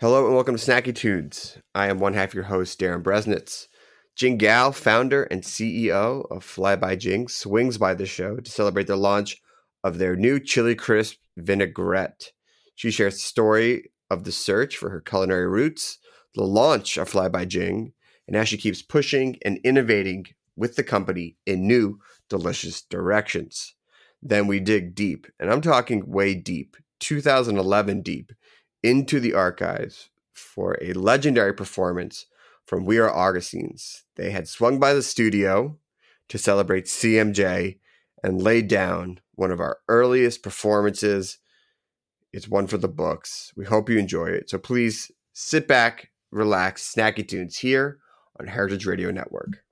Hello and welcome to Snacky Tunes. I am one half your host, Darin Bresnitz. Jing Gao, founder and CEO of Fly by Jing, swings by the show to celebrate the launch of their new chili crisp vinaigrette. She shares the story of the search for her culinary roots, the launch of Fly by Jing, and how she keeps pushing and innovating with the company in new, delicious directions. Then we dig deep, and I'm talking way deep, 2011 deep, into the archives for a legendary performance from We Are Augustines. They had swung by the studio to celebrate CMJ and laid down one of our earliest performances. It's one for the books. We hope you enjoy it. So please sit back, relax, snacky tunes here on Heritage Radio Network.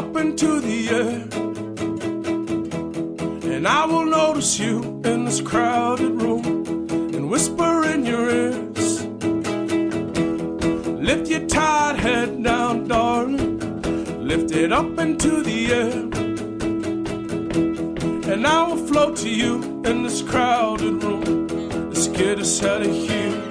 Up into the air. And I will notice you in this crowded room and whisper in your ears. Lift your tired head down, darling. Lift it up into the air. And I will float to you in this crowded room. Let's get us out of here.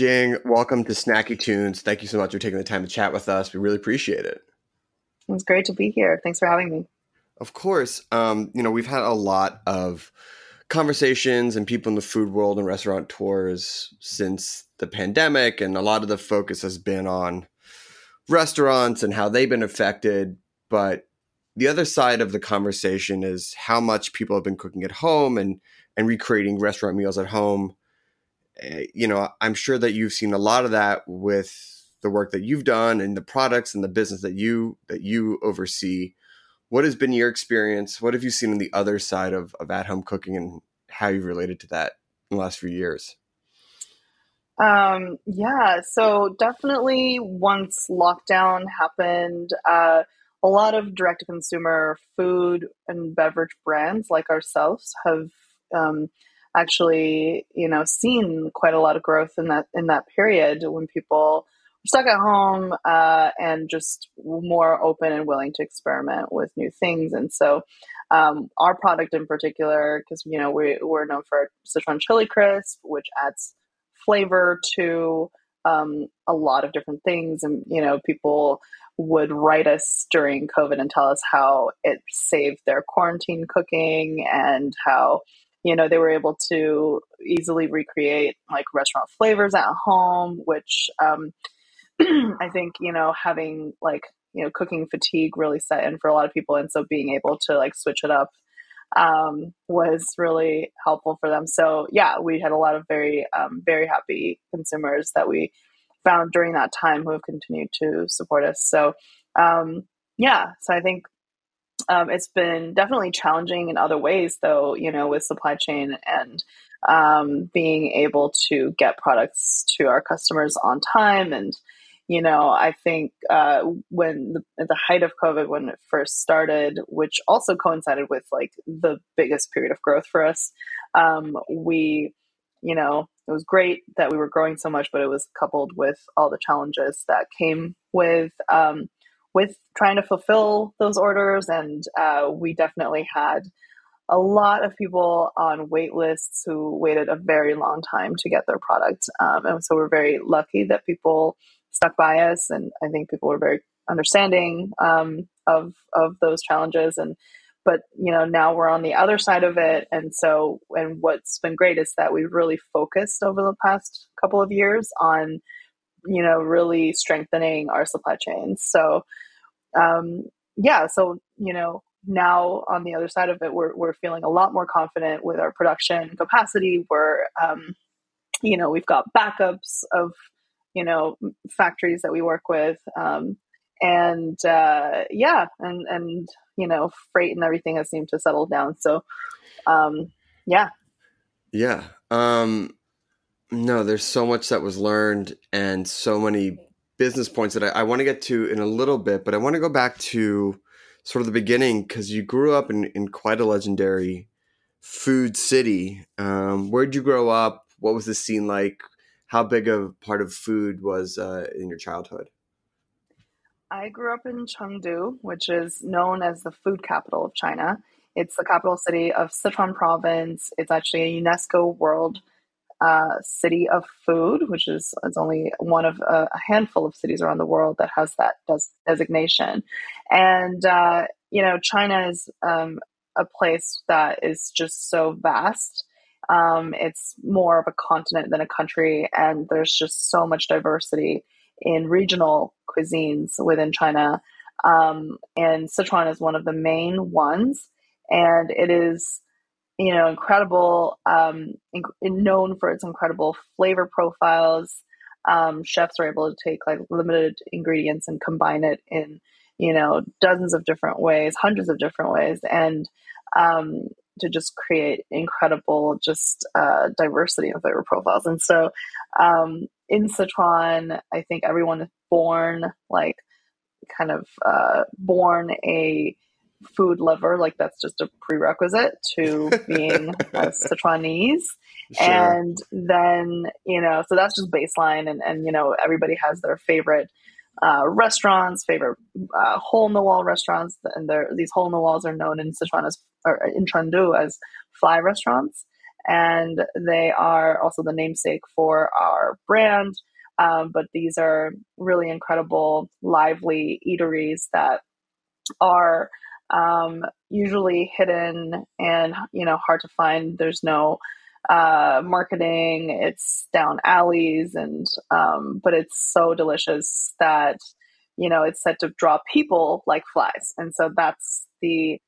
Jing, welcome to Snacky Tunes. Thank you so much for taking the time to chat with us. We really appreciate it. It's great to be here. Thanks for having me. Of course. Um, you know, we've had a lot of conversations and people in the food world and restaurant tours since the pandemic, and a lot of the focus has been on restaurants and how they've been affected. But the other side of the conversation is how much people have been cooking at home and and recreating restaurant meals at home. Uh, you know, I'm sure that you've seen a lot of that with the work that you've done and the products and the business that you that you oversee. What has been your experience? What have you seen on the other side of, of at home cooking and how you've related to that in the last few years? Um, yeah, so definitely once lockdown happened, uh, a lot of direct to consumer food and beverage brands like ourselves have um, actually, you know, seen quite a lot of growth in that in that period when people were stuck at home uh, and just more open and willing to experiment with new things. And so, um, our product in particular, because you know we we're known for Sichuan chili crisp, which adds flavor to um, a lot of different things, and you know people would write us during COVID and tell us how it saved their quarantine cooking and how you know they were able to easily recreate like restaurant flavors at home, which um, I think you know having like you know cooking fatigue really set in for a lot of people, and so being able to like switch it up um, was really helpful for them. So yeah, we had a lot of very um, very happy consumers that we found during that time who have continued to support us. So, um, yeah, so I think um, it's been definitely challenging in other ways, though, you know, with supply chain and um, being able to get products to our customers on time. And, you know, I think uh, when the, at the height of COVID, when it first started, which also coincided with like the biggest period of growth for us, um, we, you know, it was great that we were growing so much, but it was coupled with all the challenges that came with um, with trying to fulfill those orders. And uh, we definitely had a lot of people on wait lists who waited a very long time to get their product. Um, and so we're very lucky that people stuck by us, and I think people were very understanding um, of of those challenges and but you know now we're on the other side of it and so and what's been great is that we've really focused over the past couple of years on you know really strengthening our supply chains so um yeah so you know now on the other side of it we're, we're feeling a lot more confident with our production capacity we're um you know we've got backups of you know factories that we work with um and uh, yeah, and and you know, freight and everything has seemed to settle down. So, um, yeah, yeah. Um, no, there's so much that was learned and so many business points that I, I want to get to in a little bit, but I want to go back to sort of the beginning because you grew up in, in quite a legendary food city. Um, where'd you grow up? What was the scene like? How big a part of food was uh, in your childhood? I grew up in Chengdu, which is known as the food capital of China. It's the capital city of Sichuan province. It's actually a UNESCO World uh, City of Food, which is it's only one of a, a, handful of cities around the world that has that des- designation. And uh, you know, China is um, a place that is just so vast. Um, it's more of a continent than a country, and there's just so much diversity in regional cuisines within China. Um, and Sichuan is one of the main ones. And it is, you know, incredible, um, inc- known for its incredible flavor profiles. Um, chefs are able to take like limited ingredients and combine it in, you know, dozens of different ways, hundreds of different ways. And um, to just create incredible just uh, diversity of flavor profiles. And so um, in Sichuan, I think everyone is born like kind of uh, born a food lover. Like that's just a prerequisite to being a Sichuanese. Sure. And then, you know, so that's just baseline. And, and you know, everybody has their favorite uh, restaurants, favorite uh, hole in the wall restaurants. And these hole in the walls are known in Sichuan as, or in Chengdu as fly restaurants. and they are also the namesake for our brand. Um, but these are really incredible, lively eateries that are um, usually hidden and you know hard to find. There's no uh, marketing. It's down alleys, and um, but it's so delicious that you know it's said to draw people like flies, and so that's the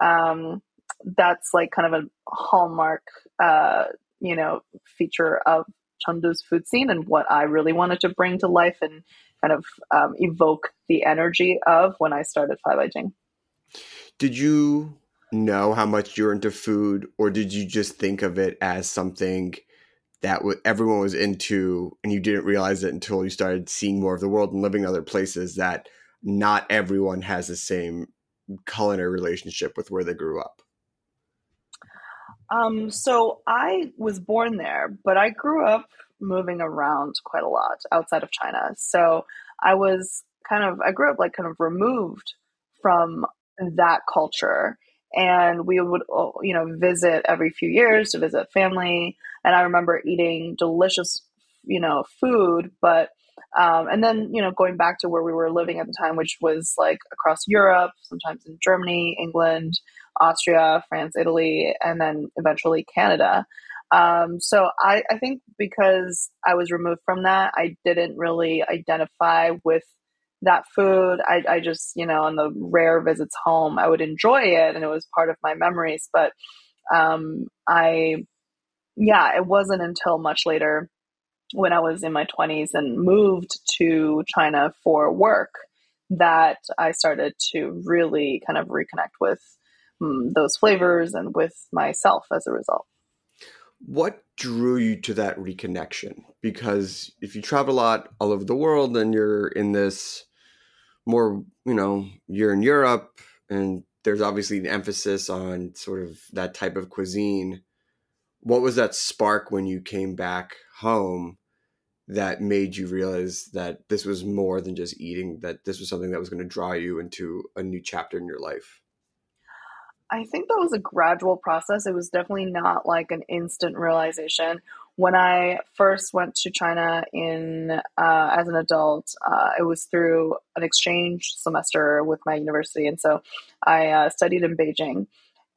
um, that's like kind of a hallmark, uh, you know, feature of Chengdu's food scene and what I really wanted to bring to life and kind of um, evoke the energy of when I started Fly by Jing. Did you know how much you're into food, or did you just think of it as something that w- everyone was into, and you didn't realize it until you started seeing more of the world and living other places that not everyone has the same culinary relationship with where they grew up? Um, so I was born there, but I grew up moving around quite a lot outside of China. So I was kind of, I grew up like kind of removed from that culture. And we would, oh, you know, visit every few years to visit family. And I remember eating delicious, you know, food, but um, and then, you know, going back to where we were living at the time, which was like across Europe, sometimes in Germany, England, Austria, France, Italy, and then eventually Canada. Um, so I, I think because I was removed from that, I didn't really identify with that food. I, I just, you know, on the rare visits home, I would enjoy it and it was part of my memories. But um, I, yeah, it wasn't until much later when I was in my 20s and moved to China for work that I started to really kind of reconnect with um, those flavors and with myself as a result. What drew you to that reconnection? Because if you travel a lot all over the world and you're in this more, you know, you're in Europe and there's obviously an emphasis on sort of that type of cuisine. What was that spark when you came back home that made you realize that this was more than just eating, that this was something that was going to draw you into a new chapter in your life? I think that was a gradual process. It was definitely not like an instant realization. When I first went to China in uh, as an adult, uh, it was through an exchange semester with my university, and so I uh, studied in Beijing.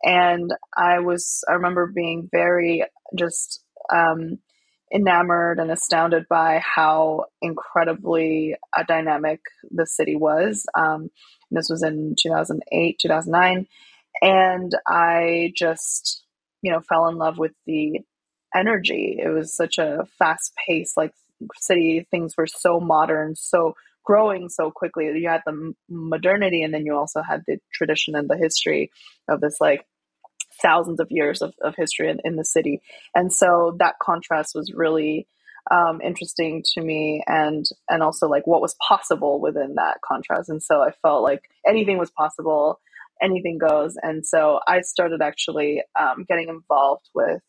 And I was, I remember being very just um, enamored and astounded by how incredibly uh, dynamic the city was. Um, this was in 2008, 2009. And I just, you know, fell in love with the energy. It was such a fast paced, like, city. Things were so modern, so growing so quickly. You had the modernity, and then you also had the tradition and the history of this, like, thousands of years of, of history in, in the city. And so that contrast was really um, interesting to me and and also like what was possible within that contrast. And so I felt like anything was possible, anything goes. And so I started actually um, getting involved with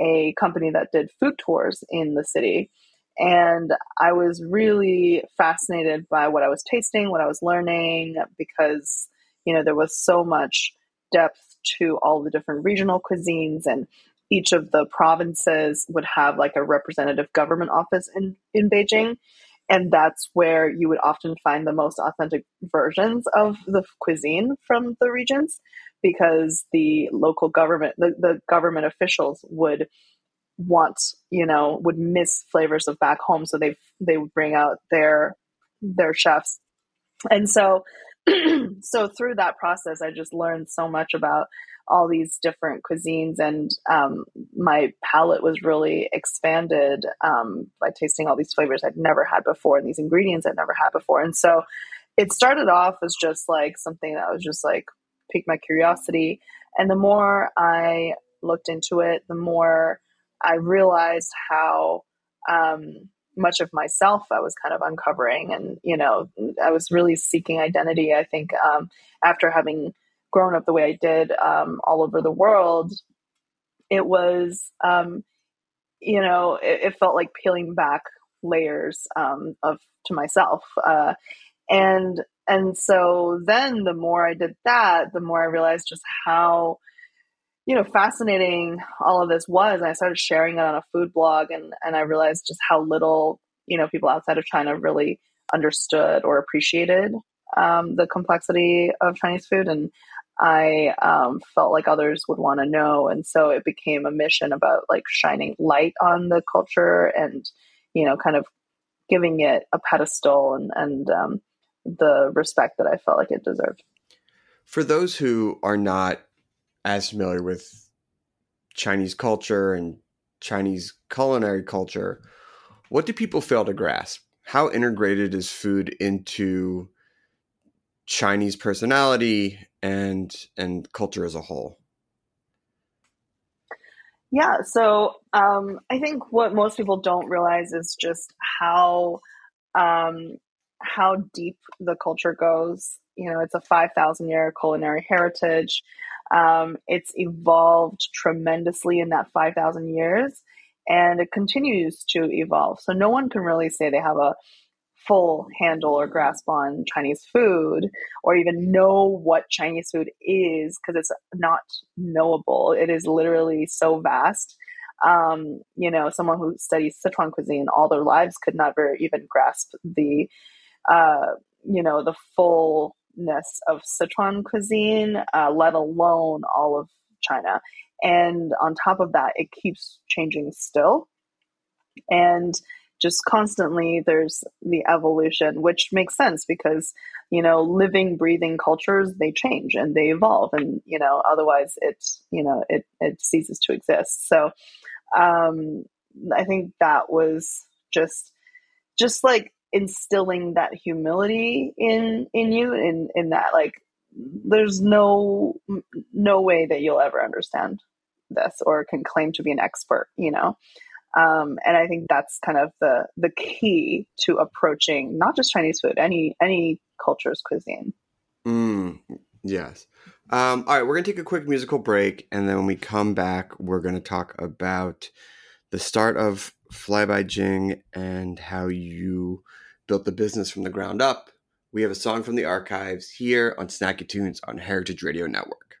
a company that did food tours in the city. And I was really fascinated by what I was tasting, what I was learning, because, you know, there was so much depth to all the different regional cuisines and each of the provinces would have like a representative government office in, in Beijing. And that's where you would often find the most authentic versions of the cuisine from the regions because the local government, the, the government officials would want, you know, would miss flavors of back home. So they, they would bring out their, their chefs. And so so through that process, I just learned so much about all these different cuisines, and um, my palate was really expanded um, by tasting all these flavors I'd never had before and these ingredients I'd never had before. And so it started off as just like something that was just like piqued my curiosity, and the more I looked into it, the more I realized how um, much of myself I was kind of uncovering. And, you know, I was really seeking identity. I think um, after having grown up the way I did um, all over the world, it was, um, you know, it, it, felt like peeling back layers um, of to myself. Uh, and and so then the more I did that, the more I realized just how you know, fascinating all of this was. And I started sharing it on a food blog, and and I realized just how little you know people outside of China really understood or appreciated um, the complexity of Chinese food, and I um, felt like others would want to know, and so it became a mission about like shining light on the culture and you know, kind of giving it a pedestal and and um, the respect that I felt like it deserved. For those who are not as familiar with Chinese culture and Chinese culinary culture, what do people fail to grasp? How integrated is food into Chinese personality and and culture as a whole? Yeah, so um, I think what most people don't realize is just how um, how deep the culture goes. You know, it's a five thousand year culinary heritage. Um, it's evolved tremendously in that five thousand years, and it continues to evolve. So no one can really say they have a full handle or grasp on Chinese food or even know what Chinese food is because it's not knowable. It is literally so vast. Um, you know, someone who studies Sichuan cuisine all their lives could never even grasp the, uh, you know, the fullness of Sichuan cuisine, uh, let alone all of China. And on top of that, it keeps changing still. And just constantly there's the evolution which makes sense because you know living breathing cultures they change and they evolve and you know otherwise it's you know it it ceases to exist so um i think that was just just like instilling that humility in in you in in that like there's no no way that you'll ever understand this or can claim to be an expert you know um, and I think that's kind of the the key to approaching not just Chinese food, any any culture's cuisine. Mm, yes. Um, all right, we're gonna take a quick musical break, and then when we come back, we're gonna talk about the start of Fly by Jing and how you built the business from the ground up. We have a song from the archives here on Snacky Tunes on Heritage Radio Network.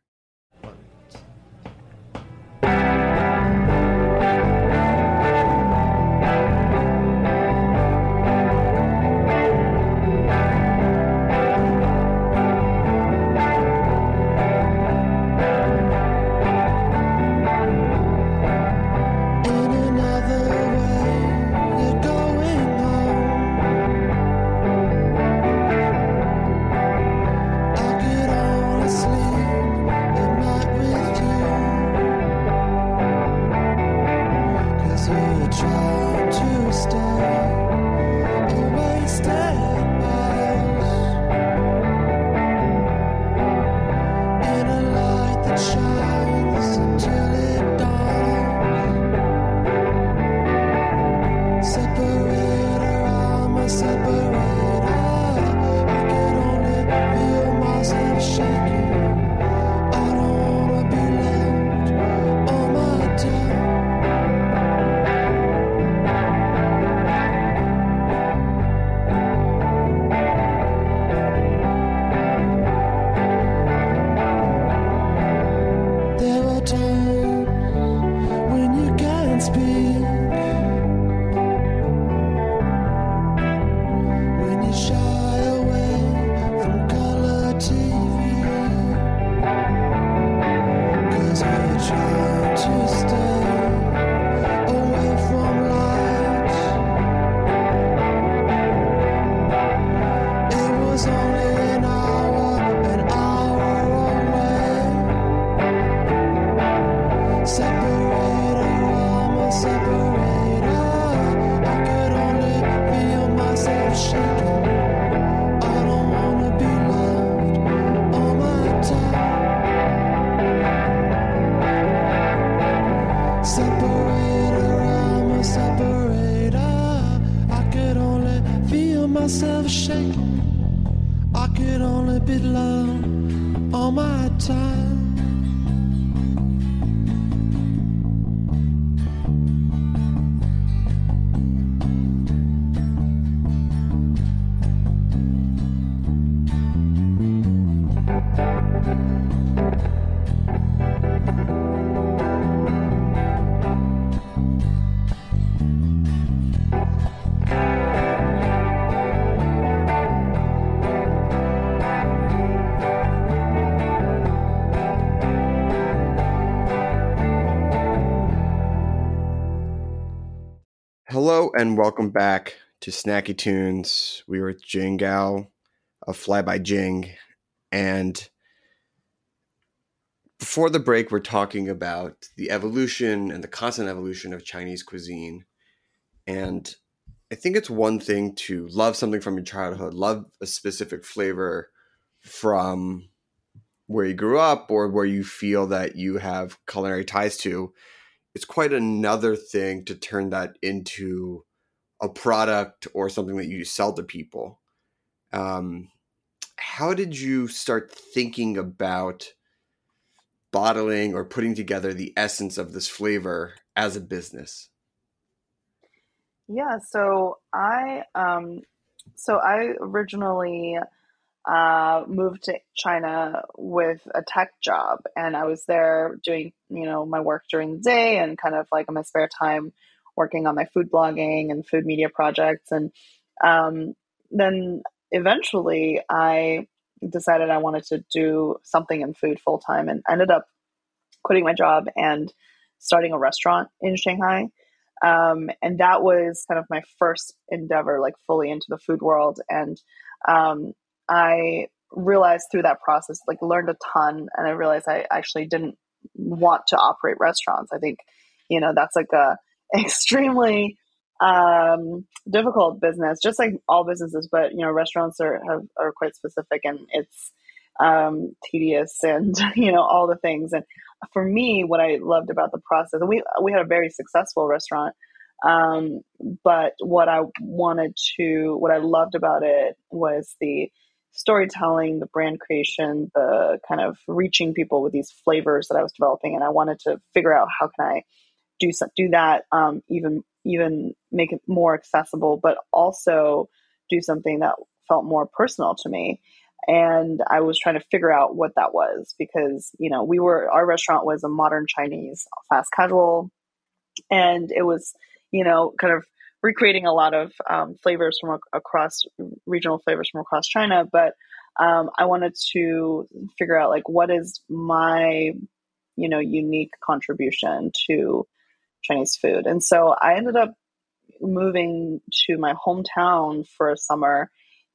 And welcome back to Snacky Tunes. We were with Jing Gao of Fly by Jing. And before the break, we're talking about the evolution and the constant evolution of Chinese cuisine. And I think it's one thing to love something from your childhood, love a specific flavor from where you grew up or where you feel that you have culinary ties to. It's quite another thing to turn that into a product or something that you sell to people. Um, how did you start thinking about bottling or putting together the essence of this flavor as a business? Yeah, so I um so I originally uh moved to China with a tech job and I was there doing, you know, my work during the day and kind of like in my spare time working on my food blogging and food media projects and um then eventually I decided I wanted to do something in food full time and ended up quitting my job and starting a restaurant in Shanghai. Um, and that was kind of my first endeavor, like fully into the food world. And um, I realized through that process, like learned a ton. And I realized I actually didn't want to operate restaurants. I think, you know, that's like a extremely um, difficult business, just like all businesses. But you know, restaurants are have, are quite specific, and it's um, tedious, and you know all the things. And for me, what I loved about the process, and we we had a very successful restaurant. Um, but what I wanted to, what I loved about it was the storytelling, the brand creation, the kind of reaching people with these flavors that I was developing, and I wanted to figure out how can I do do that um, even even make it more accessible, but also do something that felt more personal to me. And I was trying to figure out what that was because, you know, we were, our restaurant was a modern Chinese fast casual. And it was, you know, kind of recreating a lot of um, flavors from across regional flavors from across China. But um, I wanted to figure out like what is my, you know, unique contribution to Chinese food. And so I ended up moving to my hometown for a summer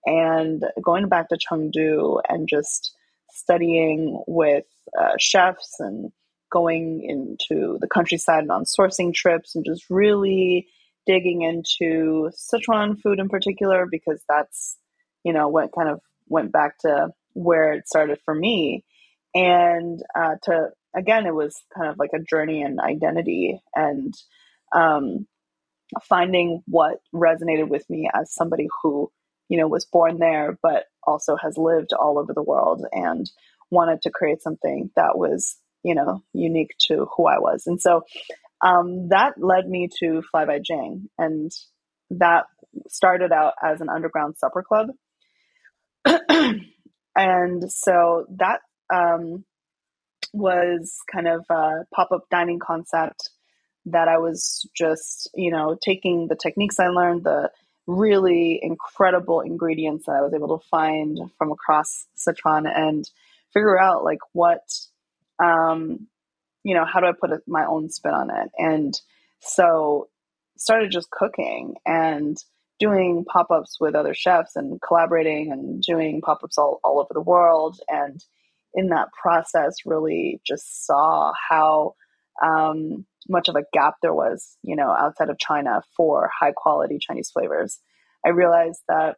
and going back to Chengdu and just studying with uh, chefs and going into the countryside and on sourcing trips and just really digging into Sichuan food in particular because that's you know what kind of went back to where it started for me and uh, to again, it was kind of like a journey in identity and um, finding what resonated with me as somebody who, you know, was born there, but also has lived all over the world and wanted to create something that was, you know, unique to who I was. And so um, that led me to Fly by Jing. And that started out as an underground supper club. and so that um, was kind of a pop up dining concept that I was just, you know, taking the techniques I learned, the really incredible ingredients that I was able to find from across Sichuan and figure out like what, um, you know, how do I put my own spin on it? And so started just cooking and doing pop ups with other chefs and collaborating and doing pop ups all, all over the world. And in that process really just saw how um, much of a gap there was, you know, outside of China for high quality Chinese flavors. I realized that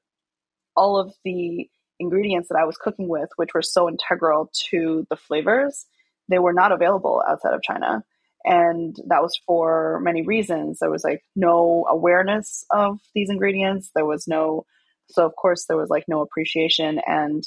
all of the ingredients that I was cooking with, which were so integral to the flavors, they were not available outside of China. And that was for many reasons. There was like no awareness of these ingredients. There was no, so of course, there was like no appreciation and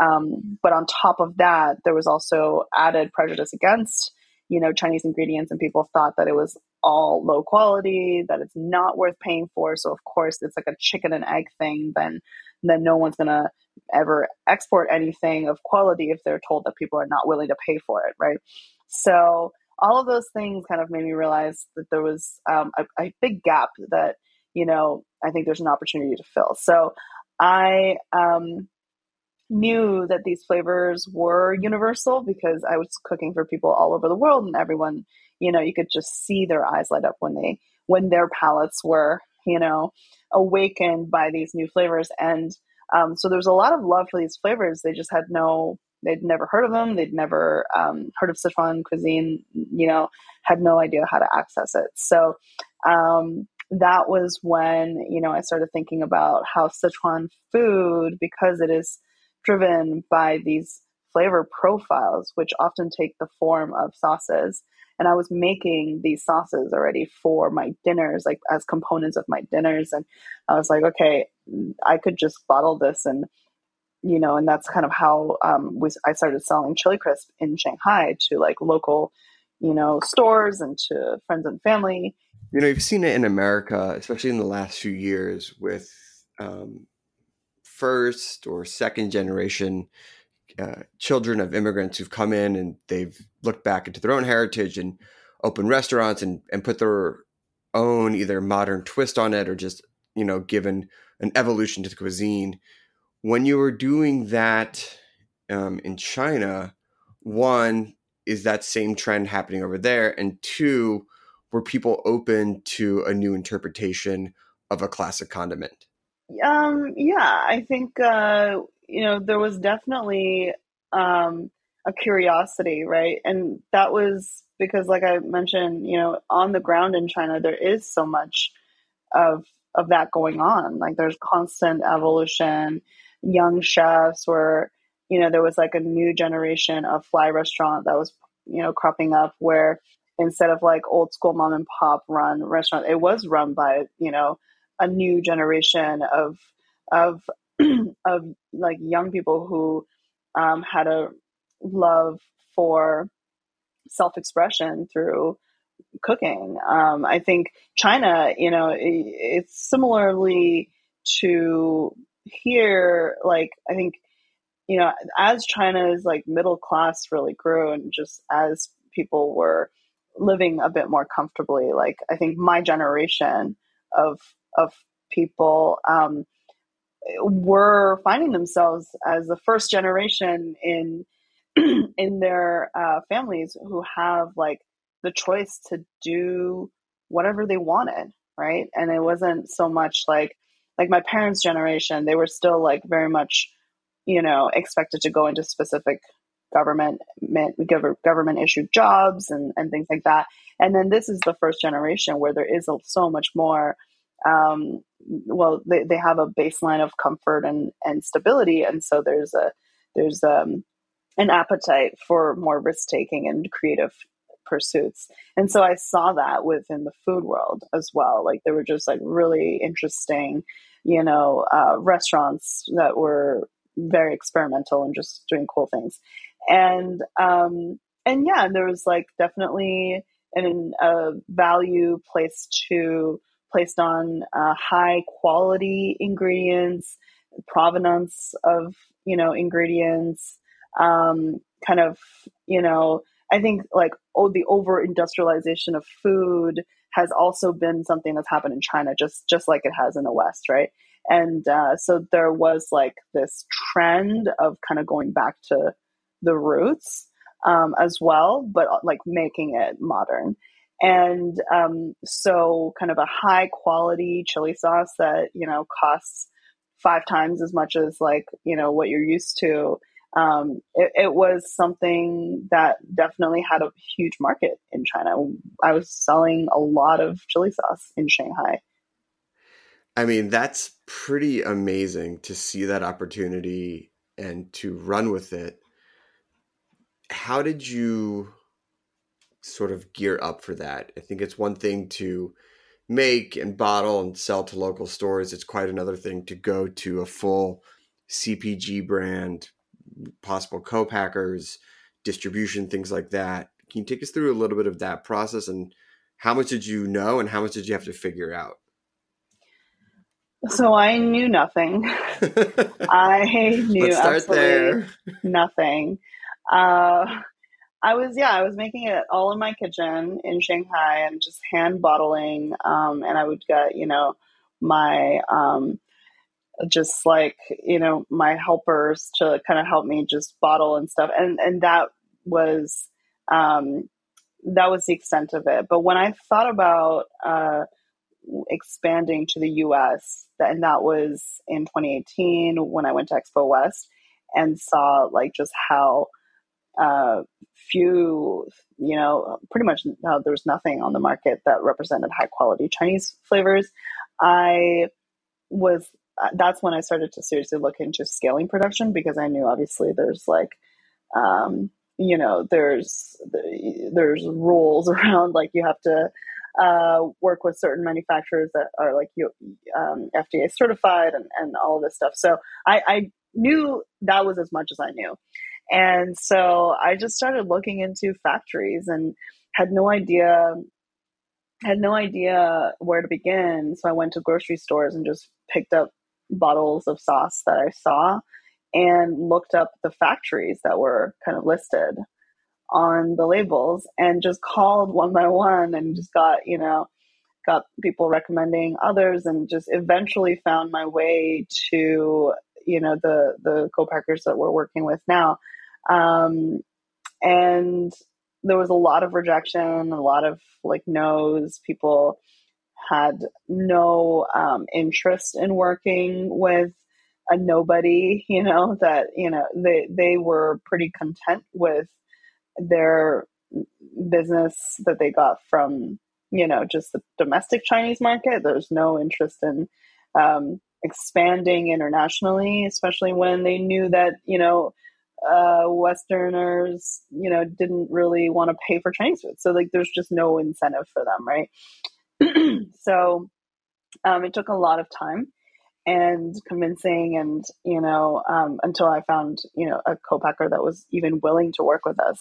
um, but on top of that, there was also added prejudice against, you know, Chinese ingredients, and people thought that it was all low quality, that it's not worth paying for. So of course, it's like a chicken and egg thing. Then, then no one's gonna ever export anything of quality if they're told that people are not willing to pay for it, right? So all of those things kind of made me realize that there was um, a, a big gap that you know I think there's an opportunity to fill. So I um, knew that these flavors were universal because I was cooking for people all over the world and everyone, you know, you could just see their eyes light up when they when their palates were you know, awakened by these new flavors. And um, so there's a lot of love for these flavors. They just had no, they'd never heard of them. They'd never um, heard of Sichuan cuisine, you know, had no idea how to access it. So um, that was when, you know, I started thinking about how Sichuan food, because it is driven by these flavor profiles, which often take the form of sauces. And I was making these sauces already for my dinners, like as components of my dinners. And I was like, okay, I could just bottle this and you know, and that's kind of how um, we, I started selling chili crisp in Shanghai to like local, you know, stores and to friends and family. You know, you've seen it in America, especially in the last few years, with um, first or second generation uh, children of immigrants who've come in and they've looked back into their own heritage and opened restaurants and, and put their own either modern twist on it or just you know given an evolution to the cuisine. When you were doing that um, in china one is that same trend happening over there? And two were people open to a new interpretation of a classic condiment? Um, yeah i think uh, you know, there was definitely um, a curiosity, right? And that was because, like I mentioned, you know, on the ground in China, there is so much of of that going on. Like, there's constant evolution. Young chefs were, you know, there was like a new generation of fly restaurant that was, you know, cropping up where instead of like old school mom and pop run restaurant, it was run by, you know, a new generation of of of like young people who um, had a love for self expression through cooking. Um, I think China, you know, it, it's similarly to here. Like, I think, you know, as China's like middle class really grew, and just as people were living a bit more comfortably, like I think my generation of of people um, were finding themselves as the first generation in in their uh, families who have like the choice to do whatever they wanted right and it wasn't so much like like my parents generation they were still like very much you know expected to go into specific government government issued jobs and, and things like that and then this is the first generation where there is so much more um, well, they, they have a baseline of comfort and, and stability. And so there's a, there's um, an appetite for more risk taking and creative pursuits. And so I saw that within the food world as well. Like there were just like really interesting, you know, uh, restaurants that were very experimental and just doing cool things. And, um, and yeah, there was like definitely an, a value placed to placed on uh, high quality ingredients, provenance of you know ingredients, um, kind of you know I think like oh the over industrialization of food has also been something that's happened in China just just like it has in the West, right? And uh, so there was like this trend of kind of going back to the roots um, as well, but like making it modern. And um, so, kind of a high quality chili sauce that, you know, costs five times as much as like, you know, what you're used to. Um, it, it, was something that definitely had a huge market in China. I was selling a lot of chili sauce in Shanghai. I mean, that's pretty amazing to see that opportunity and to run with it. How did you sort of gear up for that. I think it's one thing to make and bottle and sell to local stores. It's quite another thing to go to a full CPG brand, possible co-packers, distribution, things like that. Can you take us through a little bit of that process and how much did you know and how much did you have to figure out? So I knew nothing. I knew absolutely nothing. Uh, I was yeah, I was making it all in my kitchen in Shanghai and just hand bottling. Um, and I would get you know my um, just like you know my helpers to kind of help me just bottle and stuff. And and that was um, that was the extent of it. But when I thought about uh, expanding to the US. And that was in 2018 when I went to Expo West and saw like just how uh, few, you know, pretty much uh, there was nothing on the market that represented high quality Chinese flavors. I was, that's when I started to seriously look into scaling production because I knew obviously there's like, um, you know, there's there's rules around like you have to uh, work with certain manufacturers that are like you um, FDA certified and, and all this stuff. So I, I knew that was as much as I knew. And so I just started looking into factories and had no idea had no idea where to begin. So I went to grocery stores and just picked up bottles of sauce that I saw and looked up the factories that were kind of listed on the labels and just called one by one and just got, you know, got people recommending others and just eventually found my way to, you know, the the co-packers that we're working with now. Um, and there was a lot of rejection, a lot of like no's. People had no um, interest in working with a nobody, you know, that, you know, they, they were pretty content with their business that they got from, you know, just the domestic Chinese market. There's no interest in um, expanding internationally, especially when they knew that, you know, uh, Westerners, you know, didn't really want to pay for Chinese food. So like, there's just no incentive for them, right? so um, it took a lot of time and convincing, and you know, um, until I found you know a co-packer that was even willing to work with us.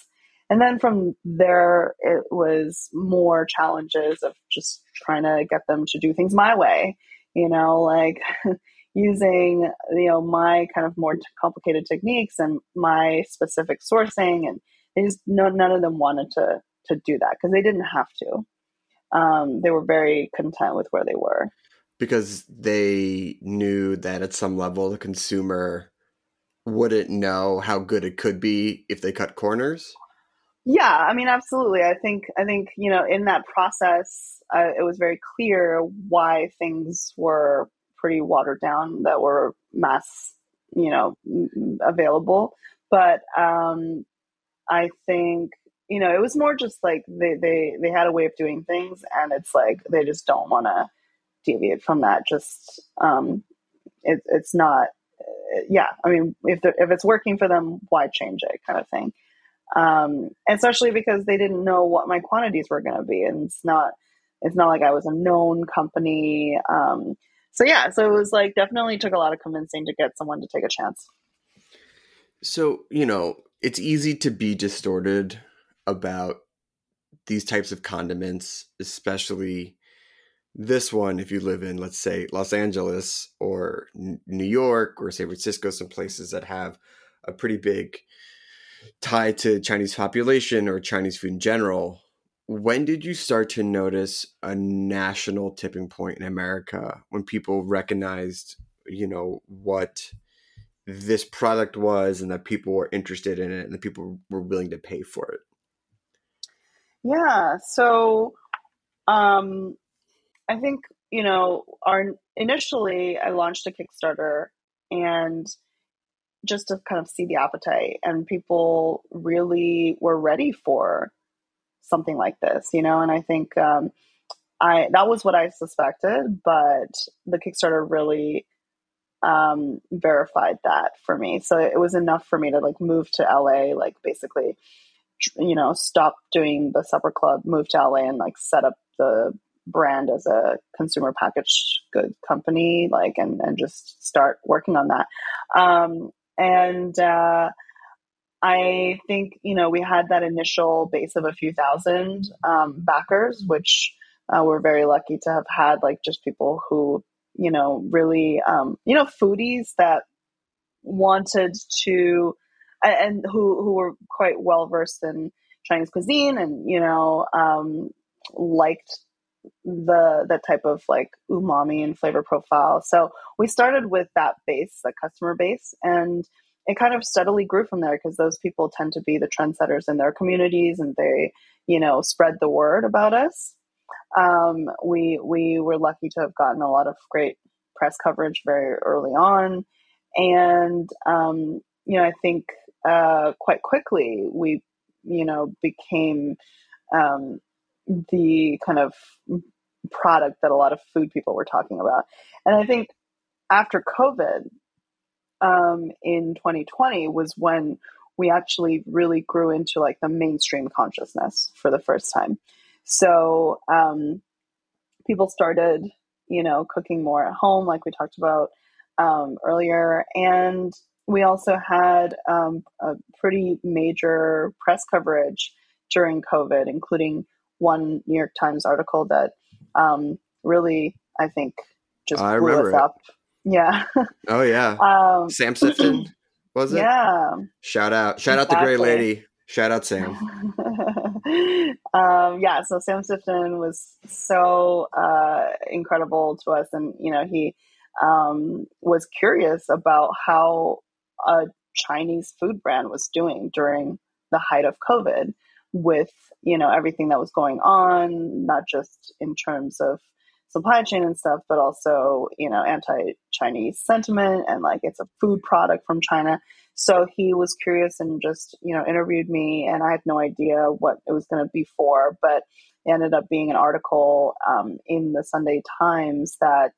And then from there, it was more challenges of just trying to get them to do things my way. You know, like using you know my kind of more complicated techniques and my specific sourcing and they just no, none of them wanted to to do that because they didn't have to um, they were very content with where they were. Because they knew that at some level the consumer wouldn't know how good it could be if they cut corners? Yeah i mean absolutely. I think i think you know in that process uh, it was very clear why things were pretty watered down that were mass, you know, available. But um, I think you know it was more just like they they they had a way of doing things, and it's like they just don't want to deviate from that. Just um, it, it's not. Yeah, I mean, if if it's working for them, why change it, kind of thing. Um, especially because they didn't know what my quantities were going to be, and it's not it's not like I was a known company. Um, so yeah, so it was like definitely took a lot of convincing to get someone to take a chance. So, you know, it's easy to be distorted about these types of condiments, especially this one if you live in let's say Los Angeles or New York or San Francisco some places that have a pretty big tie to Chinese population or Chinese food in general when did you start to notice a national tipping point in America when people recognized, you know, what this product was and that people were interested in it and that people were willing to pay for it? Yeah. So um I think, you know, our initially I launched a Kickstarter and just to kind of see the appetite and people really were ready for something like this, you know. And I think um, I that was what I suspected, but the Kickstarter really um, verified that for me. So it was enough for me to like move to LA, like basically, you know, stop doing the supper club, move to LA, and like set up the brand as a consumer packaged good company, like and and just start working on that. Um, and uh, I think, you know, we had that initial base of a few thousand um, backers, which uh, we're very lucky to have had, like just people who, you know, really, um, you know, foodies that wanted to, and who, who were quite well versed in Chinese cuisine and, you know, um, liked the the type of like umami and flavor profile. So we started with that base, the customer base, and it kind of steadily grew from there because those people tend to be the trendsetters in their communities and they, you know, spread the word about us. Um, we we were lucky to have gotten a lot of great press coverage very early on, and um, you know I think uh, quite quickly we you know became um, the kind of product that a lot of food people were talking about, and I think after COVID um, in 2020 was when we actually really grew into like the mainstream consciousness for the first time. So um, people started, you know, cooking more at home, like we talked about um, earlier, and we also had um, a pretty major press coverage during COVID, including one New York Times article that um, really, I think, just I blew us it. up. Yeah. Oh yeah, um, Sam Sifton was it? yeah. Shout out, shout out the great lady. Shout out Sam. um, yeah, so Sam Sifton was so uh, incredible to us, and you know he um, was curious about how a Chinese food brand was doing during the height of COVID, with you know everything that was going on, not just in terms of supply chain and stuff, but also you know anti-Chinese sentiment and like it's a food product from China. So he was curious and just, you know, interviewed me, and I had no idea what it was going to be for, but it ended up being an article um, in the Sunday Times that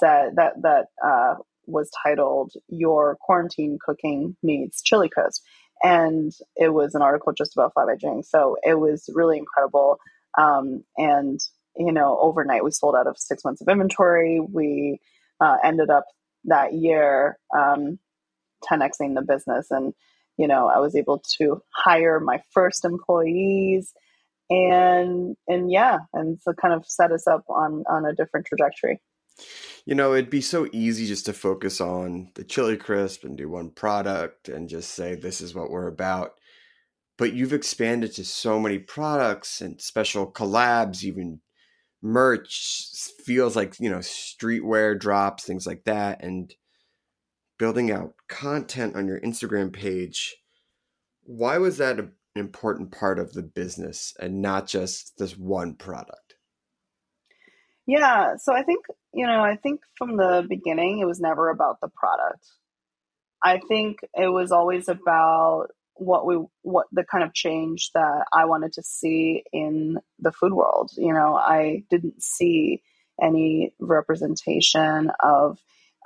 said that that uh, was titled "Your Quarantine Cooking Needs Chili Coast. and it was an article just about Fly by Jing. So it was really incredible, um, and you know, overnight we sold out of six months of inventory. We uh, ended up that year. Um, 10xing the business and you know i was able to hire my first employees and and yeah and so kind of set us up on on a different trajectory You know, it'd be so easy just to focus on the chili crisp and do one product and just say this is what we're about. But you've expanded to so many products and special collabs, even merch feels like, you know, streetwear drops, things like that and building out content on your Instagram page. Why was that an important part of the business and not just this one product? Yeah so i think you know i think from the beginning it was never about the product. I think it was always about what we what the kind of change that i wanted to see in the food world. You know i didn't see any representation of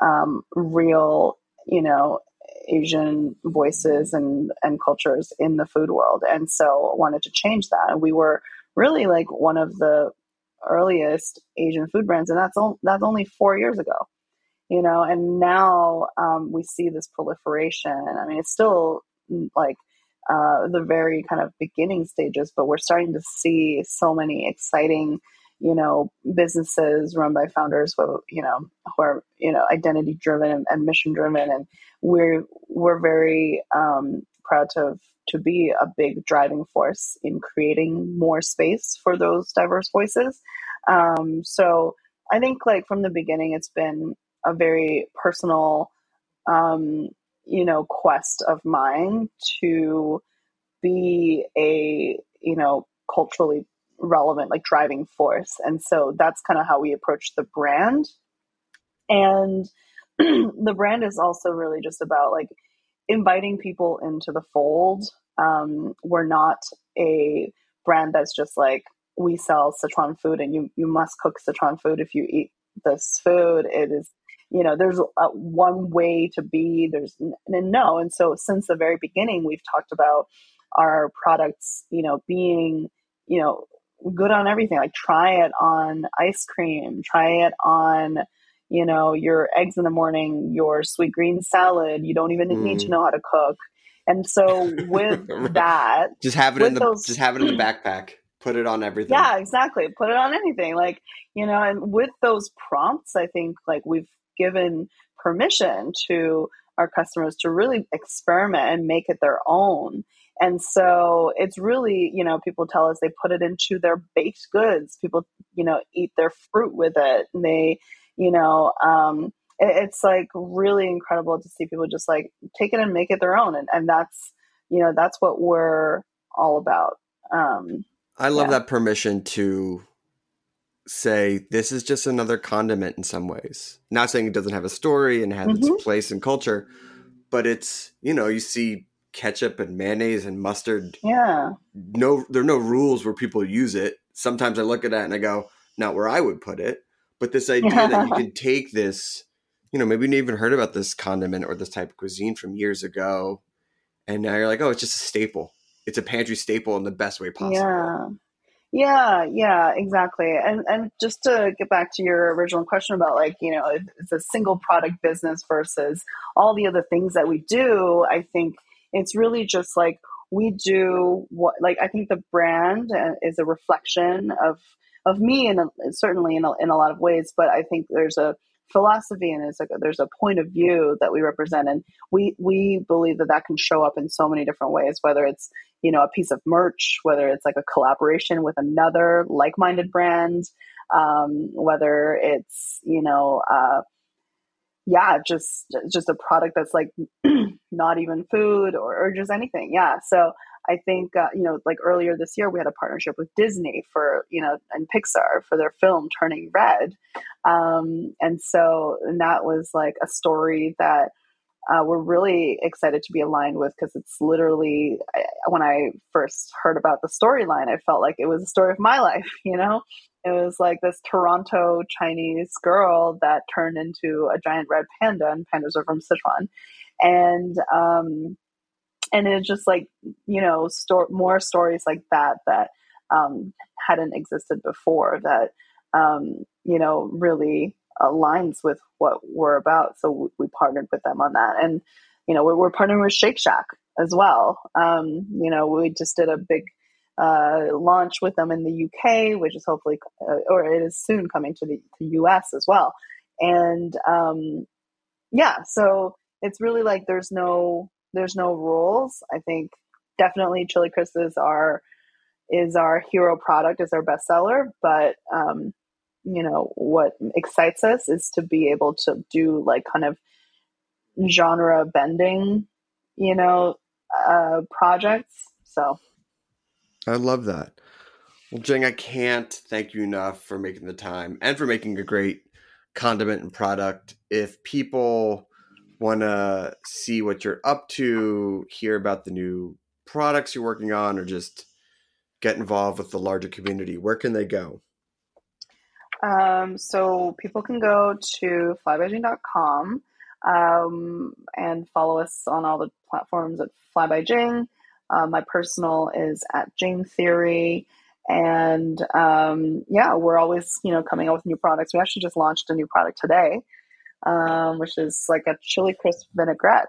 um, real you know asian voices and and cultures in the food world. And so wanted to change that. And we were really like one of the earliest asian food brands and that's on, that's only 4 years ago you know and now um, we see this proliferation. I mean it's still mm, like uh, the very kind of beginning stages but we're starting to see so many exciting you know businesses run by founders who you know who are you know identity driven and, and mission driven and we're we're very um, proud to to be a big driving force in creating more space for those diverse voices. Um, so i think like from the beginning it's been a very personal um, you know quest of mine to be a you know culturally relevant like driving force. And so that's kind of how we approach the brand. And the brand is also really just about like inviting people into the fold um, we're not a brand that's just like we sell sichuan food and you you must cook sichuan food if you eat this food. It is you know there's a, one way to be there's n- n- no and so since the very beginning we've talked about our products you know being you know good on everything like try it on ice cream try it on you know your eggs in the morning your Sweetgreen salad you don't even need to Mm. know how to cook. And so with that Just have it in the those- just have it in the backpack. Put it on everything. yeah exactly. Put it on anything. Like you know and with those prompts i think like we've given permission to our customers to really experiment and make it their own. And so it's really you know people tell us they put it into their baked goods. People you know eat their fruit with it. And they you know um it- it's like really incredible to see people just like take it and make it their own and, and that's you know that's what we're all about um I love Yeah. that permission to say this is just another condiment in some ways. Not saying it doesn't have a story and has Mhm. its place in culture, but it's you know you see ketchup and mayonnaise and mustard. Yeah. No, there are no rules where people use it. Sometimes I look at that and I go, not where I would put it. But this idea that you can take this, you know, maybe you never even heard about this condiment or this type of cuisine from years ago, and now you're like, oh, it's just a staple. It's a pantry staple in the best way possible. Yeah. Yeah, yeah, exactly. And and just to get back to your original question about like, you know, it's a single product business versus all the other things that we do, I think it's really just like we do what like I think the brand uh, is a reflection of of me and certainly in a, in a lot of ways, but I think there's a philosophy and it's like there's a point of view that we represent. And we we believe that that can show up in so many different ways whether it's you know a piece of merch whether it's like a collaboration with another like-minded brand um, whether it's you know uh, yeah just just a product that's like not even food or, or just anything. Yeah. So i think uh, you know like earlier this year we had a partnership with disney for you know and pixar for their film turning red. Um, and so and that was like a story that uh, we're really excited to be aligned with because it's literally I, when I first heard about the storyline, I felt like it was a story of my life. You know, it was like this Toronto Chinese girl that turned into a giant red panda, and pandas are from Sichuan, and um, and it's just like you know, sto- more stories like that that um, hadn't existed before that um, you know really aligns with what we're about. So we, we partnered with them on that, and you know we're, we're partnering with Shake Shack as well. Um, you know we just did a big uh, launch with them in the UK, which is hopefully uh, or it is soon coming to the to US as well. And um, yeah, so it's really like there's no there's no rules. I think definitely Chili Crisp is our is our hero product, is our bestseller, but um, you know what excites us is to be able to do like kind of genre bending you know uh projects so I love that. Well, Jing, I can't thank you enough for making the time and for making a great condiment and product. If people want to see what you're up to, hear about the new products you're working on, or just get involved with the larger community, where can they go? Um, so people can go to flybyjing.com um, and follow us on all the platforms at flybyjing. Uh, my personal is at Jing Theory. And um, yeah, we're always, you know, coming out with new products. We actually just launched a new product today, um, which is like a chili crisp vinaigrette.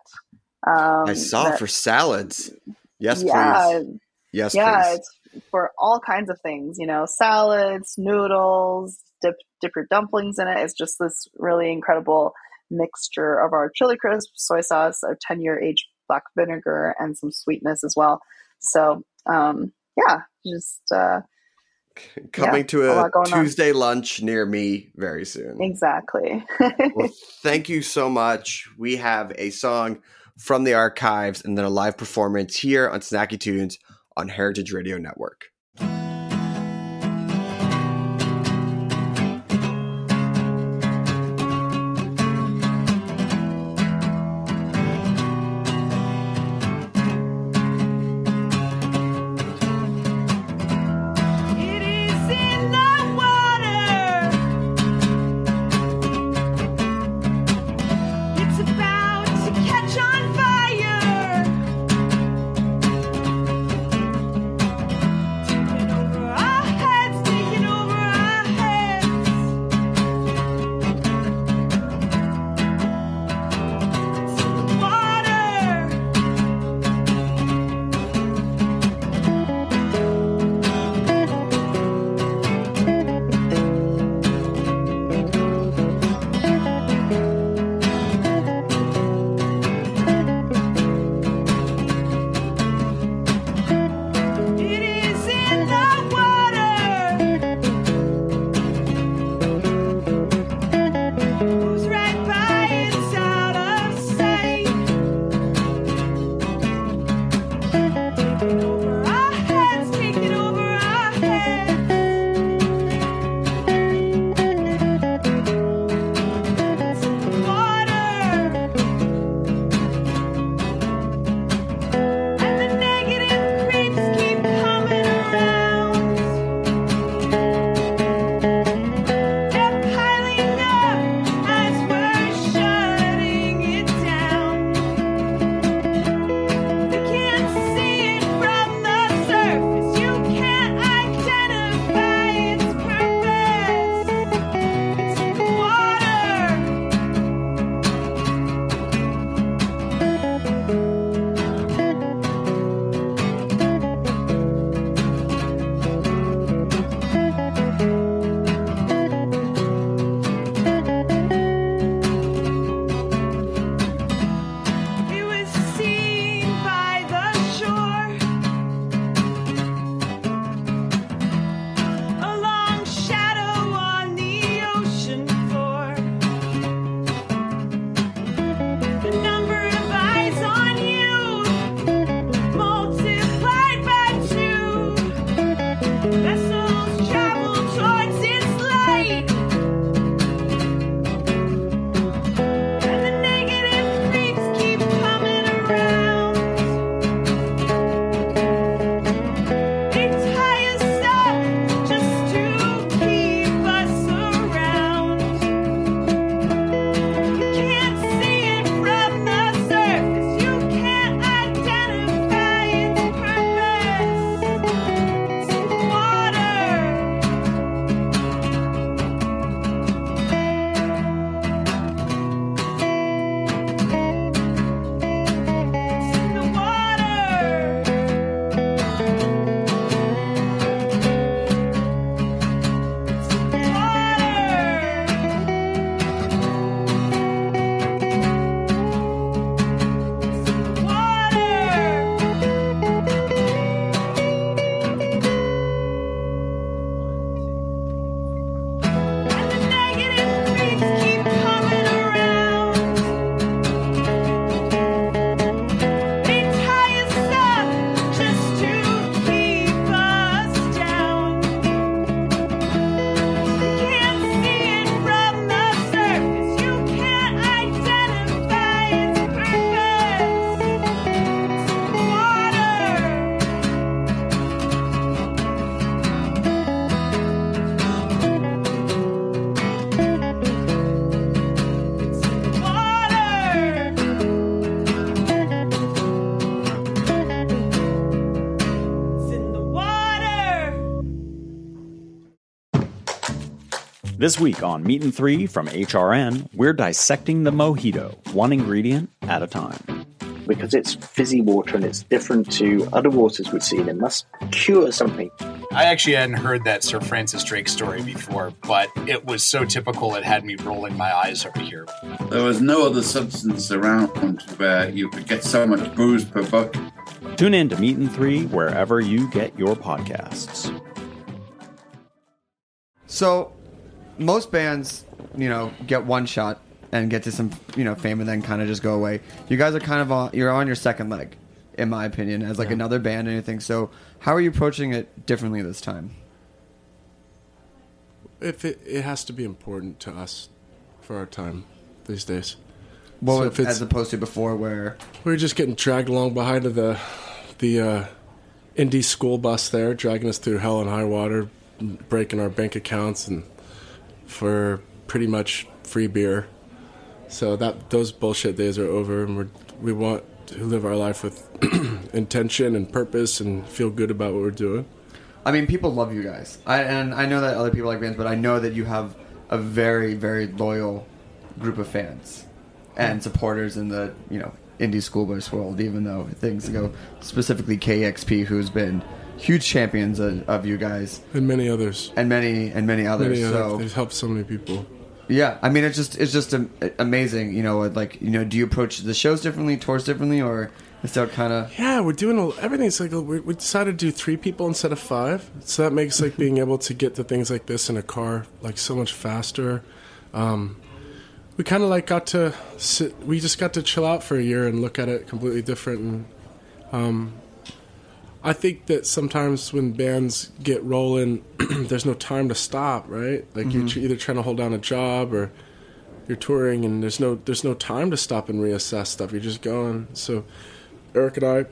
Um, I saw that- for salads. Yes, yeah, please. Yes, please. yeah, please. it's for all kinds of things, you know, salads, noodles, dip dip your dumplings in it. It's just this really incredible mixture of our chili crisp, soy sauce, our 10 year aged black vinegar, and some sweetness as well. So, um, yeah, just uh, Coming yeah, to a a, going on. Tuesday lunch near me very soon. exactly. well, thank you so much. We have a song from the archives and then a live performance here on Snacky Tunes on Heritage Radio Network. This week on Meat and Three from HRN, we're dissecting the mojito, one ingredient at a time. because it's fizzy water and it's different to other waters we've seen. It must cure something. I actually hadn't heard that Sir Francis Drake story before, but it was so typical it had me rolling my eyes over here. There was no other substance around where you could get so much booze per buck. Tune in to Meat and Three wherever you get your podcasts. So, most bands, you know, get one shot and get to some, you know, fame and then kind of just go away. You guys are kind of on, you're on your second leg, in my opinion, as like another band and anything. So, how are you approaching it differently this time? If it, it has to be important to us for our time these days. Well, So if it's- as opposed to before, where We are just getting dragged along behind the the uh, indie school bus there, dragging us through hell and high water, breaking our bank accounts, and for pretty much free beer. So that those bullshit days are over, and we we want to live our life with intention and purpose, and feel good about what we're doing. I mean, people love you guys, I, and I know that other people like bands, but I know that you have a very, very loyal group of fans and supporters in the you know indie school bus world. Even though things go specifically KEXP, who's been huge champions of, of you guys, And many others. and many and many others. Many so others. They've helped so many people. yeah, I mean, it's just it's just am- amazing. You know, like you know, do you approach the shows differently, tours differently, or is that kind of Yeah, we're doing a, everything's like we we decided to do three people instead of five, so that makes like being able to get to things like this in a car like so much faster. Um, we kind of like got to sit. We just got to chill out for a year and look at it completely different. And um, I think that sometimes when bands get rolling, there's no time to stop. Right? Like you're either trying to hold down a job or you're touring, and there's no there's no time to stop and reassess stuff. You're just going. So Eric and I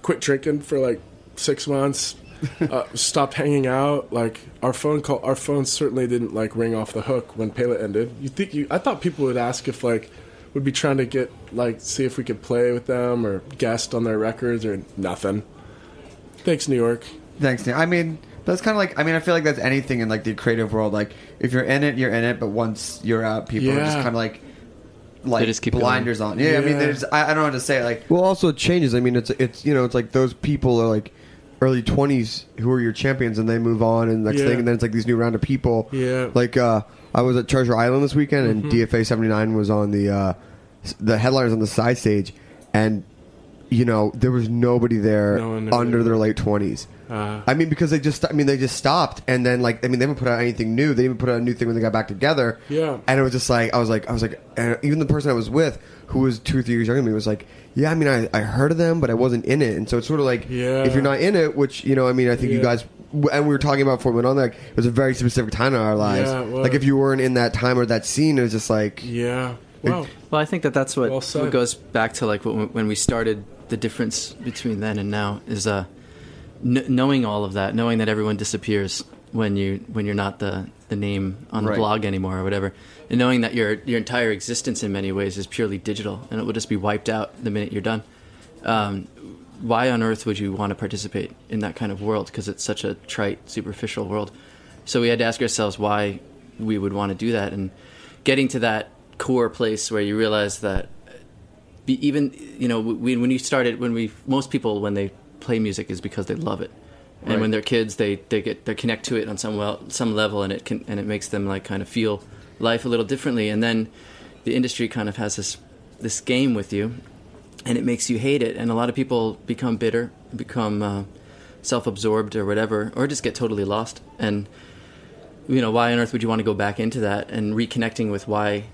quit drinking for like six months. uh, stopped hanging out. Like our phone call, our phones certainly didn't like ring off the hook when Pela ended. You think you? I thought people would ask if like would be trying to get like see if we could play with them or guest on their records or nothing. Thanks, New York. Thanks, Nick. I mean, that's kind of like I mean, I feel like that's anything in like the creative world. Like if you're in it, you're in it. But once you're out, people are just Yeah. kind of like like just keep blinders on. Yeah, I mean, Yeah. there's I, I don't know how to say it. Like Well, also it changes. I mean, it's it's you know, it's like those people are like early twenties who are your champions, and they move on and next Yeah. thing, and then it's like these new round of people. Yeah. Like uh, I was at Treasure Island this weekend, and DFA seventy nine was on the uh, s- the headliners on the side stage, and you know there was nobody there No under their late twenties. Uh, I mean, because they just, I mean, they just stopped, and then like, I mean, they haven't put out anything new. They didn't put out a new thing when they got back together. Yeah. and it was just like, I was like, I was like, and even the person I was with, who was two, three years younger than me, was like, yeah, I mean, I, I heard of them, but I wasn't in it, and so it's sort of like, Yeah. if you're not in it, which you know, I mean, I think you guys, and we were talking about before we went on, like, it was a very specific time in our lives. Yeah, it like, if you weren't in that time or that scene, it was just like, yeah. Wow. Well, I think that that's what, Well what goes back to like when, when we started. The difference between then and now is uh, kn- knowing all of that, knowing that everyone disappears when you when you're not the the name on the Right. blog anymore or whatever, and knowing that your your entire existence in many ways is purely digital and it will just be wiped out the minute you're done. Um, why on earth would you want to participate in that kind of world? Because it's such a trite, superficial world. So we had to ask ourselves why we would want to do that, and getting to that core place where you realize that be, even you know we, when you started when we most people when they play music is because they love it. And Right. when they're kids they they get they connect to it on some well some level and it can and it makes them like kind of feel life a little differently. And then the industry kind of has this this game with you and it makes you hate it. And a lot of people become bitter become uh, self-absorbed or whatever or just get totally lost. And you know why on earth would you want to go back into that and reconnecting with why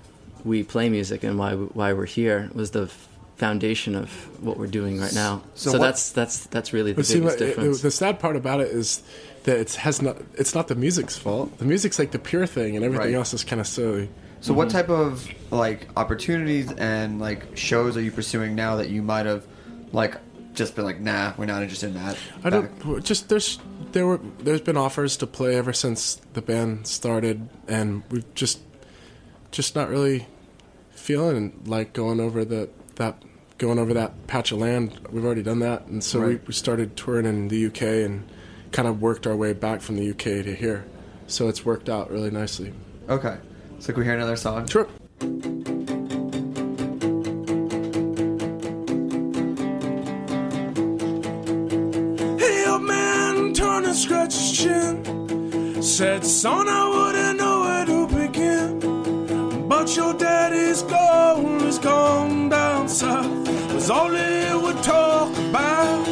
we play music and why why we're here was the foundation of what we're doing right now. So So, what- that's that's that's really the But see, biggest like, difference. the sad part about it is that it has not. It's not the music's fault. The music's like the pure thing, and everything Right. else is kind of silly. So, what type of like opportunities and like shows are you pursuing now that you might have like just been like, nah, we're not interested in that? I Back- don't just there's there were there's been offers to play ever since the band started, and we've just just not really feeling like going over the that going over that patch of land. We've already done that, and so we, Right. we started touring in the UK and kind of worked our way back from the UK to here. So it's worked out really nicely. Okay. So can we hear another song? Sure. Hey, old man, turned and scratched his chin. Said, son, I Was all he would talk about.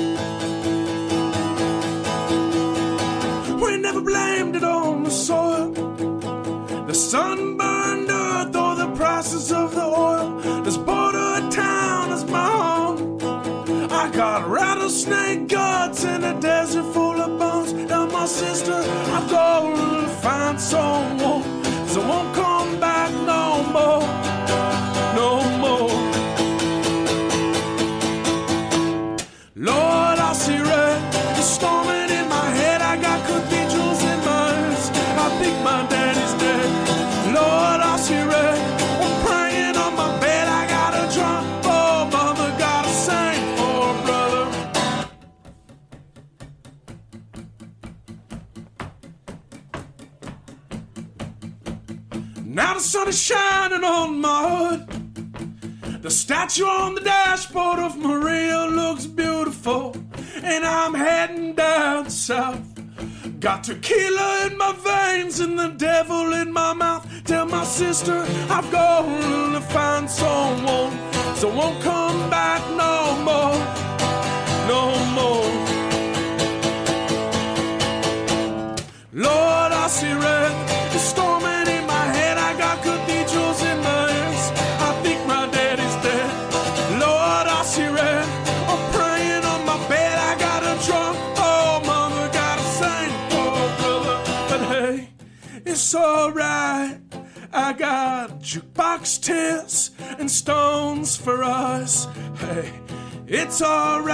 We never blamed it on the soil. The sunburned earth or the prices of the oil. This border town is my home. I got rattlesnake guts in a desert full of bones. Now my sister, I'm going to find someone. Sun is shining on my hood. The statue on the dashboard of Maria looks beautiful, and I'm heading down south. Got tequila in my veins and the devil in my mouth. Tell my sister I've gone to find someone, so won't come back no more, no more. Lord, I see red. It's alright. I got jukebox tears and stones for us. Hey, it's alright.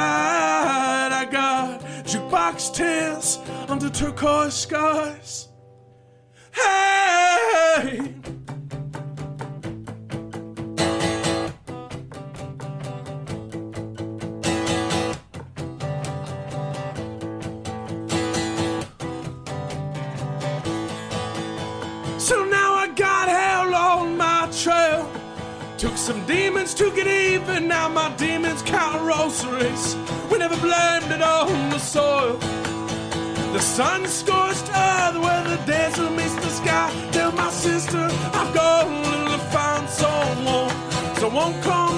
I got jukebox tears under turquoise skies. Hey! Some demons to get even. Now my demons count rosaries. We never blamed it on the soil. The sun scorched earth where the desert meets the sky. Tell my sister I've gone to find someone. So won't come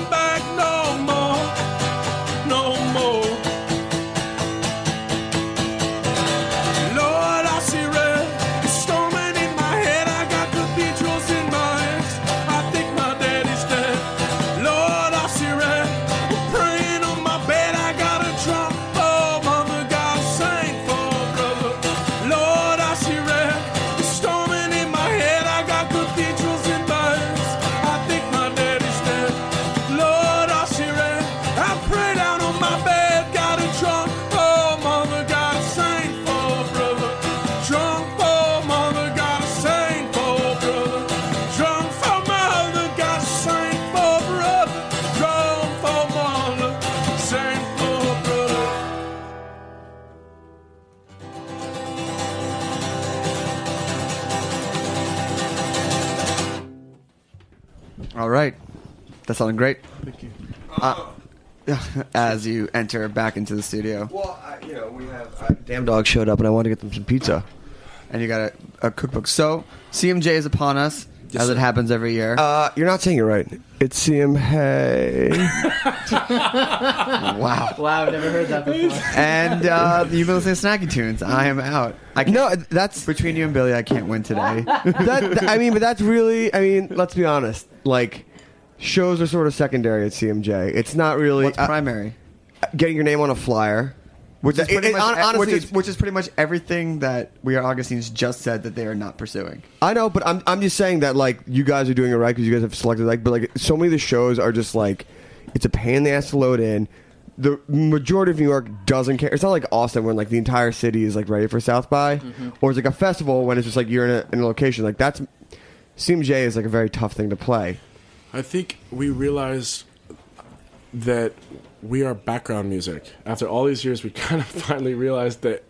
sounded great. Thank you. Uh, as you enter back into the studio. Well, I, you know, we have uh, Damn Dog showed up, and I wanted to get them some pizza. And you got a, a cookbook. So, CMJ is upon us, Yes, as sir. it happens every year. Uh, you're not saying it right. It's CM Hey. wow. Wow, I've never heard that before. and uh, you've been listening to Snacky Tunes. I am out. I can't, no, that's between you and Billy. I can't win today. that. I mean, but that's really. I mean, let's be honest. Like, shows are sort of secondary at CMJ. It's not really What's uh, primary? getting your name on a flyer. Which is It- pretty it- much, honestly, which, is, which is pretty much everything that We Are Augustines just said that they are not pursuing. I know, but I'm I'm just saying that like you guys are doing it right because you guys have selected like, but like so many of the shows are just like it's a pain in the ass to load in. The majority of New York doesn't care. It's not like Austin when like the entire city is like ready for South by, or it's like a festival when it's just like you're in a, in a location like that's. CMJ is like a very tough thing to play. I think we realized that we are background music. After all these years, we kind of finally realized that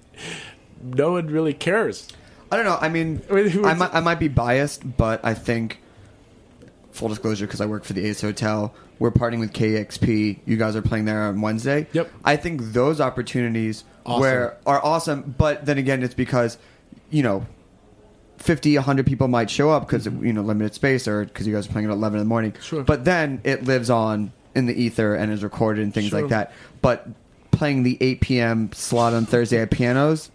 no one really cares. I don't know. I mean, I might, I might be biased, but I think full disclosure because I work for the Ace Hotel. We're partnering with KEXP. You guys are playing there on Wednesday. Yep. I think those opportunities Awesome. where are awesome, but then again, it's because you know. 50 100 people might show up because you know limited space or because you guys are playing at 11 in the morning Sure. but then it lives on in the ether and is recorded and things Sure. like that but playing the 8 p.m slot on thursday at pianos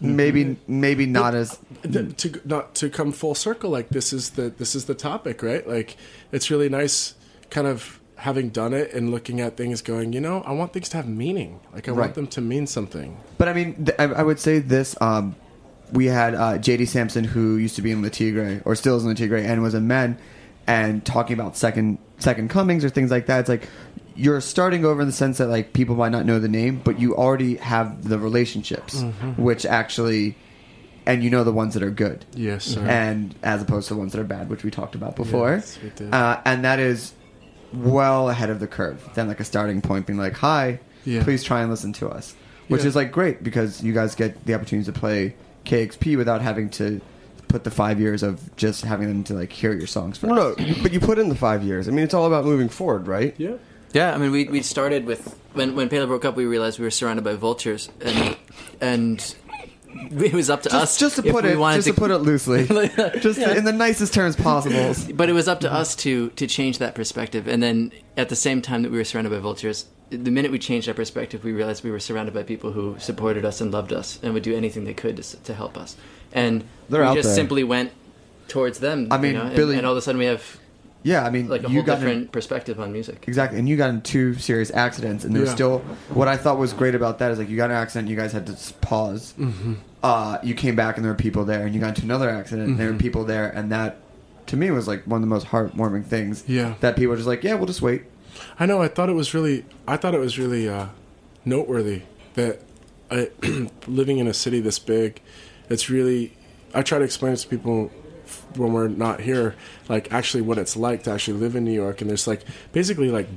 maybe maybe not as Th- to not to come full circle like this is the this is the topic right like it's really nice kind of having done it and looking at things going you know i want things to have meaning like i Right. want them to mean something But I mean, th- I, I would say this. Um, we had uh, JD Sampson, who used to be in Tigre, or still is in Tigre, and was a Men, and talking about second second comings or things like that. It's like you're starting over in the sense that like people might not know the name, but you already have the relationships, Mhm. which actually, and you know the ones that are good. Yes, sir. and as opposed to the ones that are bad, which we talked about before. Yes, we did. Uh, and that is well ahead of the curve than like a starting point being like, "Hi, Yeah. please try and listen to us," which Yeah. is like great because you guys get the opportunity to play KEXP without having to put the five years of just having them to like hear your songs first. No, no, but you put in the five years. I mean, it's all about moving forward, right? Yeah. Yeah, I mean, we we started with when when Pela broke up, we realized we were surrounded by vultures, and and it was up to Just, us just to put it, just to, put it loosely, just Yeah. in the nicest terms possible. but it was up to us to to change that perspective. And then at the same time that we were surrounded by vultures, the minute we changed our perspective, we realized we were surrounded by people who supported us and loved us and would do anything they could to, to help us. And They're we just there. simply went towards them. I you mean, know, and- Billy- and, all of a sudden we have Yeah, I mean, like a you whole got in- different perspective on music. Exactly, and you got in two serious accidents, and there was Yeah. still what I thought was great about that is like you got an accident, you guys had to s- pause. Mhm. Uh, you came back, and there were people there, and you got into another accident, and there were Mhm. people there, and that to me was like one of the most heartwarming things. Yeah. that people were just like, yeah, we'll just wait. I know. I thought it was really. I thought it was really uh, noteworthy that I, living in a city this big, it's really. I try to explain it to people when we're not here, like actually what it's like to actually live in New York. And there's like basically like,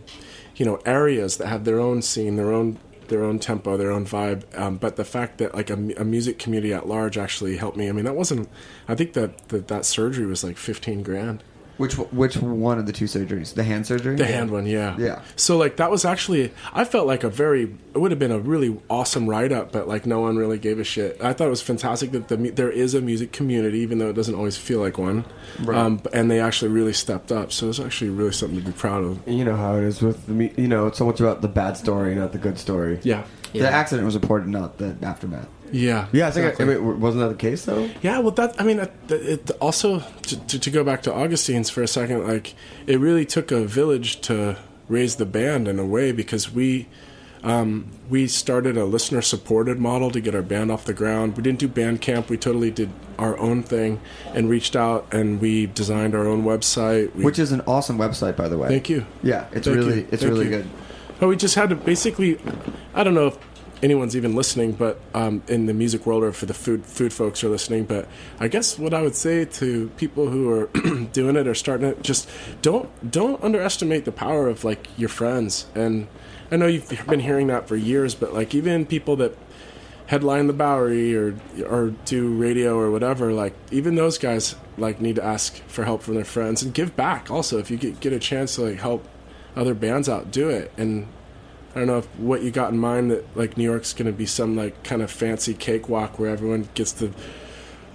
you know, areas that have their own scene, their own their own tempo, their own vibe. Um, but the fact that like a, a music community at large actually helped me. I mean, that wasn't. I think that that, that surgery was like fifteen grand. Which which one of the two surgeries? The hand surgery? The hand one, yeah. Yeah. So like that was actually I felt like a very it would have been a really awesome write up, but like no one really gave a shit. I thought it was fantastic that the there is a music community, even though it doesn't always feel like one. Right. Um, and they actually really stepped up. So it's actually really something to be proud of. You know how it is with the you know it's so much about the bad story, not the good story. Yeah. The accident was reported, not the aftermath. Yeah. Yeah, I think exactly. I mean, wasn't that the case though? Yeah, well, that I mean, it, it also to, to, to go back to Augustines for a second, like it really took a village to raise the band in a way because we um, we started a listener supported model to get our band off the ground. We didn't do Bandcamp; we totally did our own thing and reached out and we designed our own website. We, Which is an awesome website, by the way. Thank you. Yeah, it's Thank really you. it's Thank really you. good. But we just had to basically, I don't know if anyone's even listening, but um, in the music world or for the food food folks are listening. But I guess what I would say to people who are doing it or starting it, just don't don't underestimate the power of like your friends. And I know you've been hearing that for years, but like even people that headline the Bowery or or do radio or whatever, like even those guys like need to ask for help from their friends and give back. Also, if you get get a chance to like help other bands out, do it. And I don't know if what you got in mind that like New York's going to be some like kind of fancy cakewalk where everyone gets to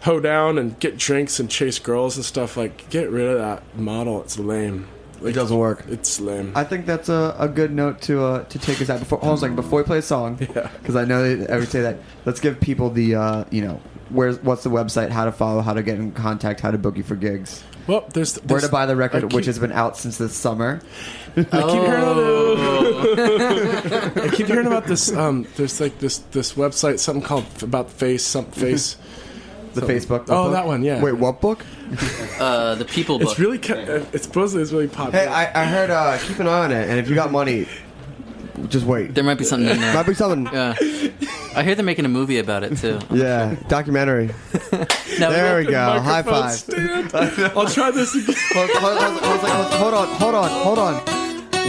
hoe down and get drinks and chase girls and stuff. Like, get rid of that model. It's lame. Like, It doesn't work. It's lame. I think that's a, a good note to uh, to take us out. Before, hold on a second, before we play a song, because I know they ever say that. Let's give people the uh, you know where's what's the website, how to follow, how to get in contact, how to book you for gigs. Well, there's, where to buy the I record, keep- which has been out since this summer. I keep hearing I keep hearing about this. Um, there's like this this website, something called f- about face, some face. The Something- Facebook Oh, book? that one. Yeah. Wait, what book? Uh, the People Book. It's really. ca- uh, It's supposedly it's really popular. Hey, I, I heard. Uh, keep an eye on it, and if you got money, just wait. There might be something in there. Might be something. Yeah. I hear they're making a movie about it too. Yeah, documentary. Now, there we the go. High five. stand. I'll try this again. hold, hold, hold, hold, hold, hold on, hold on, hold on.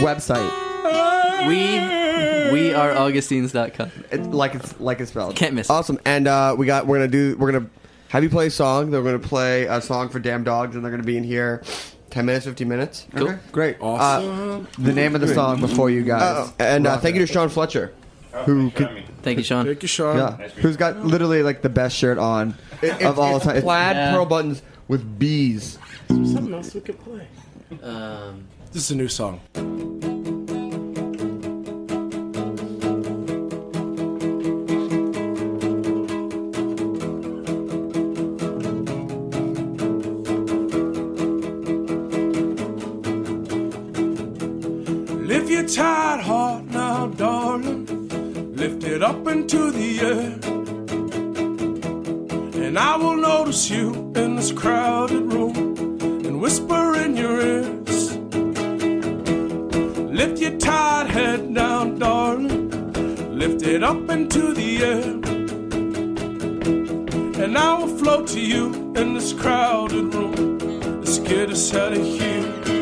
Website. We we are Augustines.com. It, like it's like it's spelled. Can't miss. Awesome, and uh, we got. We're gonna do. We're gonna have you play a song. They're going to play a song for Damn Dogs, and they're going to be in here 10 minutes, 15 minutes. Cool. Okay. Great. Uh, awesome. Uh, the name of the song before you guys. Uh, and uh, thank you to Sean Fletcher. Who thank, could, thank you, Sean. Thank you, Sean. Yeah. Nice who's got literally like the best shirt on it, of all time. plaid yeah. pearl buttons with bees. something else we could play? Um, this is a new song. notice you in this crowded room and whisper in your ears. Lift your tired head down, darling. Lift it up into the air. And I will float to you in this crowded room. Let's get us out of here.